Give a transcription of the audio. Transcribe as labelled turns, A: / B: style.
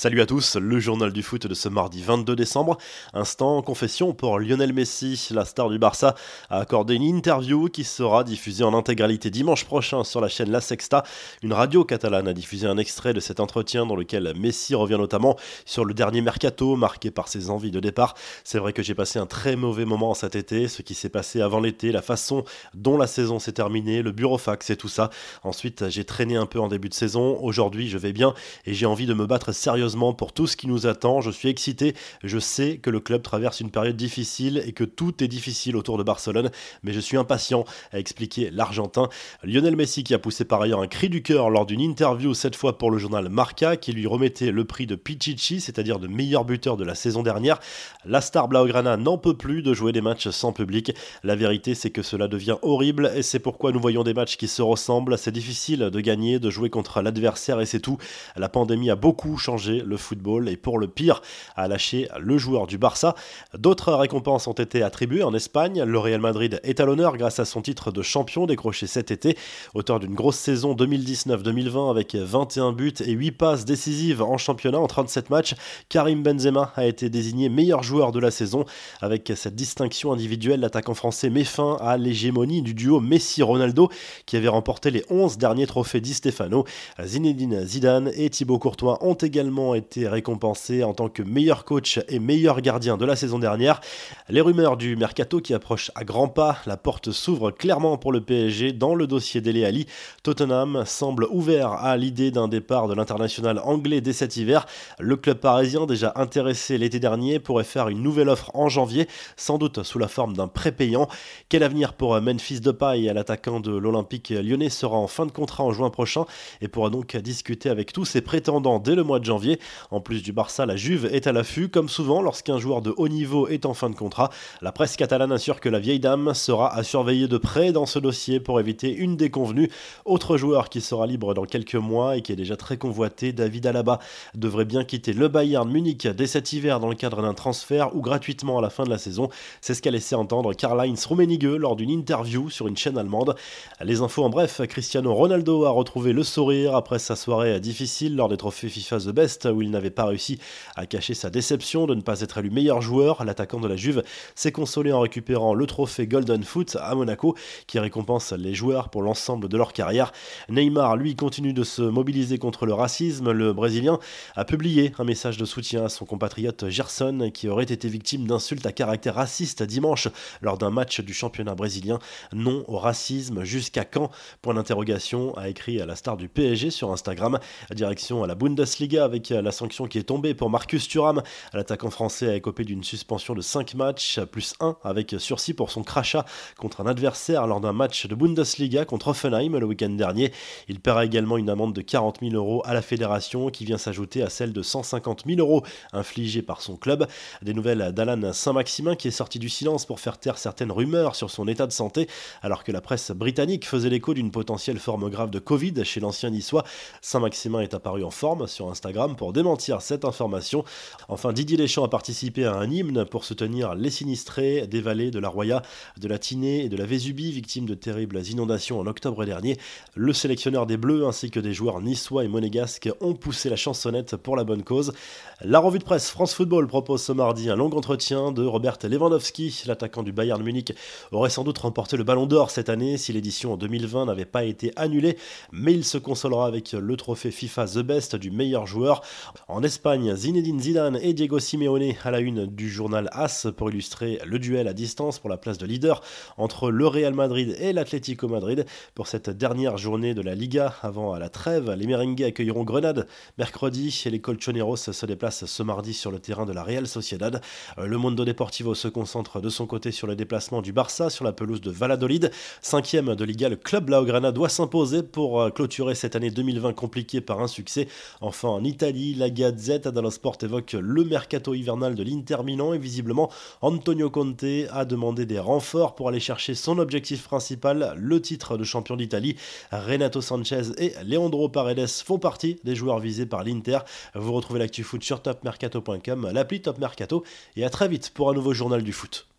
A: Salut à tous, le journal du foot de ce mardi 22 décembre. Instant confession pour Lionel Messi, la star du Barça, a accordé une interview qui sera diffusée en intégralité dimanche prochain sur la chaîne La Sexta. Une radio catalane a diffusé un extrait de cet entretien dans lequel Messi revient notamment sur le dernier mercato marqué par ses envies de départ. C'est vrai que j'ai passé un très mauvais moment cet été, ce qui s'est passé avant l'été, la façon dont la saison s'est terminée, le bureaufax et tout ça. Ensuite, j'ai traîné un peu en début de saison. Aujourd'hui, je vais bien et j'ai envie de me battre sérieusement pour tout ce qui nous attend. Je suis excité. Je sais que le club traverse une période difficile et que tout est difficile autour de Barcelone, mais je suis impatient, a expliqué l'Argentin. Lionel Messi qui a poussé par ailleurs un cri du cœur lors d'une interview, cette fois pour le journal Marca, qui lui remettait le prix de Pichichi, c'est-à-dire de meilleur buteur de la saison dernière. La star Blaugrana n'en peut plus de jouer des matchs sans public. La vérité, c'est que cela devient horrible et c'est pourquoi nous voyons des matchs qui se ressemblent. C'est difficile de gagner, de jouer contre l'adversaire et c'est tout. La pandémie a beaucoup changé le football et pour le pire a lâché le joueur du Barça. D'autres récompenses ont été attribuées en Espagne. Le Real Madrid est à l'honneur grâce à son titre de champion décroché cet été, auteur d'une grosse saison 2019-2020 avec 21 buts et 8 passes décisives en championnat en 37 matchs. Karim Benzema a été désigné meilleur joueur de la saison. Avec cette distinction individuelle, l'attaquant français met fin à l'hégémonie du duo Messi-Ronaldo qui avait remporté les 11 derniers trophées Di Stefano. Zinedine Zidane et Thibaut Courtois ont également été récompensé en tant que meilleur coach et meilleur gardien de la saison dernière. Les rumeurs du mercato qui approchent à grands pas, la porte s'ouvre clairement pour le PSG dans le dossier d'Ele Ali. Tottenham semble ouvert à l'idée d'un départ de l'international anglais dès cet hiver. Le club parisien, déjà intéressé l'été dernier, pourrait faire une nouvelle offre en janvier, sans doute sous la forme d'un prêt payant. Quel avenir pour Memphis Depay, l'attaquant de l'Olympique lyonnais, sera en fin de contrat en juin prochain et pourra donc discuter avec tous ses prétendants dès le mois de janvier. En plus du Barça, la Juve est à l'affût, comme souvent lorsqu'un joueur de haut niveau est en fin de contrat. La presse catalane assure que la vieille dame sera à surveiller de près dans ce dossier pour éviter une déconvenue. Autre joueur qui sera libre dans quelques mois et qui est déjà très convoité, David Alaba, devrait bien quitter le Bayern Munich dès cet hiver dans le cadre d'un transfert ou gratuitement à la fin de la saison. C'est ce qu'a laissé entendre Karl-Heinz Rummenigge lors d'une interview sur une chaîne allemande. Les infos en bref, Cristiano Ronaldo a retrouvé le sourire après sa soirée difficile lors des trophées FIFA The Best où il n'avait pas réussi à cacher sa déception de ne pas être élu meilleur joueur. L'attaquant de la Juve s'est consolé en récupérant le trophée Golden Foot à Monaco, qui récompense les joueurs pour l'ensemble de leur carrière. Neymar, lui, continue de se mobiliser contre le racisme. Le Brésilien a publié un message de soutien à son compatriote Gerson, qui aurait été victime d'insultes à caractère raciste dimanche lors d'un match du championnat brésilien. Non au racisme, jusqu'à quand? Point d'interrogation, a écrit à la star du PSG sur Instagram. Direction à la Bundesliga avec la sanction qui est tombée pour Marcus Thuram. L'attaquant français a écopé d'une suspension de 5 matchs, plus 1 avec sursis pour son crachat contre un adversaire lors d'un match de Bundesliga contre Offenheim le week-end dernier. Il paiera également une amende de 40 000 euros à la fédération qui vient s'ajouter à celle de 150 000 euros infligée par son club. Des nouvelles d'Alan Saint-Maximin qui est sorti du silence pour faire taire certaines rumeurs sur son état de santé alors que la presse britannique faisait l'écho d'une potentielle forme grave de Covid chez l'ancien niçois. Saint-Maximin est apparu en forme sur Instagram pour démentir cette information. Enfin, Didier Deschamps a participé à un hymne pour soutenir les sinistrés des vallées de la Roya, de la Tinée et de la Vésubie, victimes de terribles inondations en octobre dernier. Le sélectionneur des Bleus ainsi que des joueurs niçois et monégasques ont poussé la chansonnette pour la bonne cause. La revue de presse France Football propose ce mardi un long entretien de Robert Lewandowski. L'attaquant du Bayern Munich aurait sans doute remporté le Ballon d'Or cette année si l'édition en 2020 n'avait pas été annulée, mais il se consolera avec le trophée FIFA The Best du meilleur joueur. En Espagne, Zinedine Zidane et Diego Simeone à la une du journal AS pour illustrer le duel à distance pour la place de leader entre le Real Madrid et l'Atlético Madrid pour cette dernière journée de la Liga avant la trêve. Les merengues accueilleront Grenade mercredi et les Colchoneros se déplacent ce mardi sur le terrain de la Real Sociedad. Le Mundo Deportivo se concentre de son côté sur le déplacement du Barça sur la pelouse de Valladolid. Cinquième de Liga, le club Blaugrana doit s'imposer pour clôturer cette année 2020 compliquée par un succès. Enfin en Italie, la Gazette dello Sport évoque le mercato hivernal de l'Inter Milan et visiblement Antonio Conte a demandé des renforts pour aller chercher son objectif principal, le titre de champion d'Italie. Renato Sanchez et Leandro Paredes font partie des joueurs visés par l'Inter. Vous retrouvez l'actu foot sur topmercato.com, l'appli Top Mercato et à très vite pour un nouveau journal du foot.